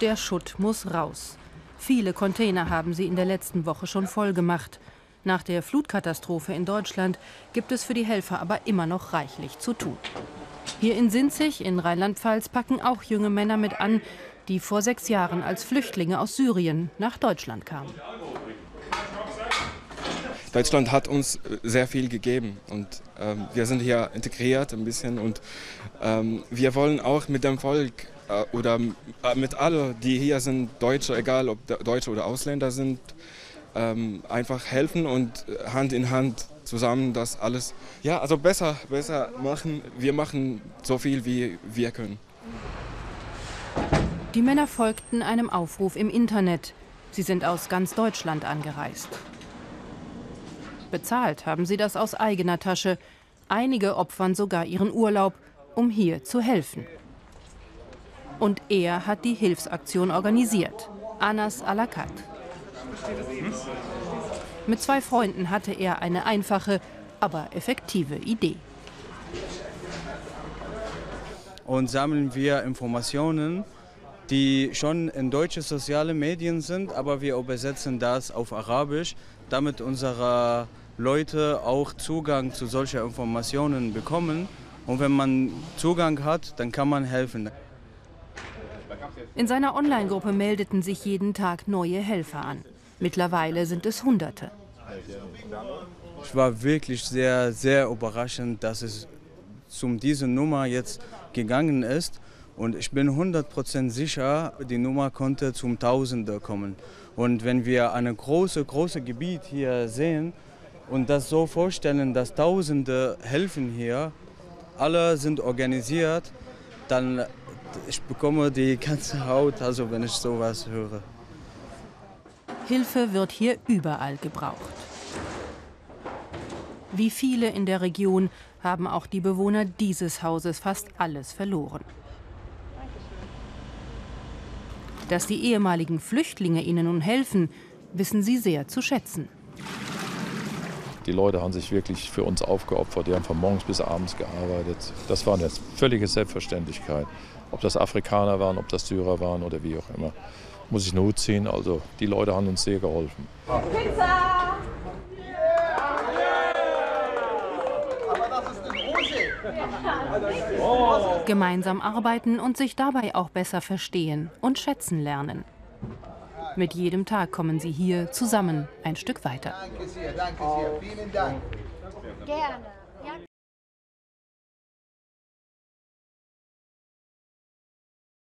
Der Schutt muss raus. Viele Container haben sie in der letzten Woche schon voll gemacht. Nach der Flutkatastrophe in Deutschland gibt es für die Helfer aber immer noch reichlich zu tun. Hier in Sinzig in Rheinland-Pfalz packen auch junge Männer mit an, die vor sechs Jahren als Flüchtlinge aus Syrien nach Deutschland kamen. Deutschland hat uns sehr viel gegeben und ähm, wir sind hier integriert ein bisschen und ähm, wir wollen auch mit dem Volk äh, oder äh, mit allen, die hier sind, Deutsche, egal ob Deutsche oder Ausländer sind, ähm, einfach helfen und Hand in Hand zusammen das alles, ja, also besser, besser machen. Wir machen so viel, wie wir können. Die Männer folgten einem Aufruf im Internet. Sie sind aus ganz Deutschland angereist. Bezahlt haben sie das aus eigener Tasche. Einige opfern sogar ihren Urlaub, um hier zu helfen. Und er hat die Hilfsaktion organisiert. Anas Alakat. Mit zwei Freunden hatte er eine einfache, aber effektive Idee. Und sammeln wir Informationen, die schon in deutsche soziale Medien sind, aber wir übersetzen das auf Arabisch, damit unsere Leute auch Zugang zu solchen Informationen bekommen. Und wenn man Zugang hat, dann kann man helfen. In seiner Online-Gruppe meldeten sich jeden Tag neue Helfer an. Mittlerweile sind es Hunderte. Ich war wirklich sehr, sehr überraschend, dass es zum diese Nummer jetzt gegangen ist. Und ich bin 100% sicher, die Nummer konnte zum Tausender kommen. Und wenn wir ein großes, großes Gebiet hier sehen und das so vorstellen, dass Tausende helfen hier, alle sind organisiert, dann ich bekomme die ganze Haut, also wenn ich sowas höre. Hilfe wird hier überall gebraucht. Wie viele in der Region haben auch die Bewohner dieses Hauses fast alles verloren. Dass die ehemaligen Flüchtlinge ihnen nun helfen, wissen sie sehr zu schätzen. Die Leute haben sich wirklich für uns aufgeopfert, die haben von morgens bis abends gearbeitet. Das war eine völlige Selbstverständlichkeit. Ob das Afrikaner waren, ob das Syrer waren oder wie auch immer. Muss ich Hut ziehen, also die Leute haben uns sehr geholfen. Pizza! Gemeinsam arbeiten und sich dabei auch besser verstehen und schätzen lernen. Mit jedem Tag kommen sie hier zusammen ein Stück weiter. Danke sehr, danke sehr. Vielen Dank. Gerne.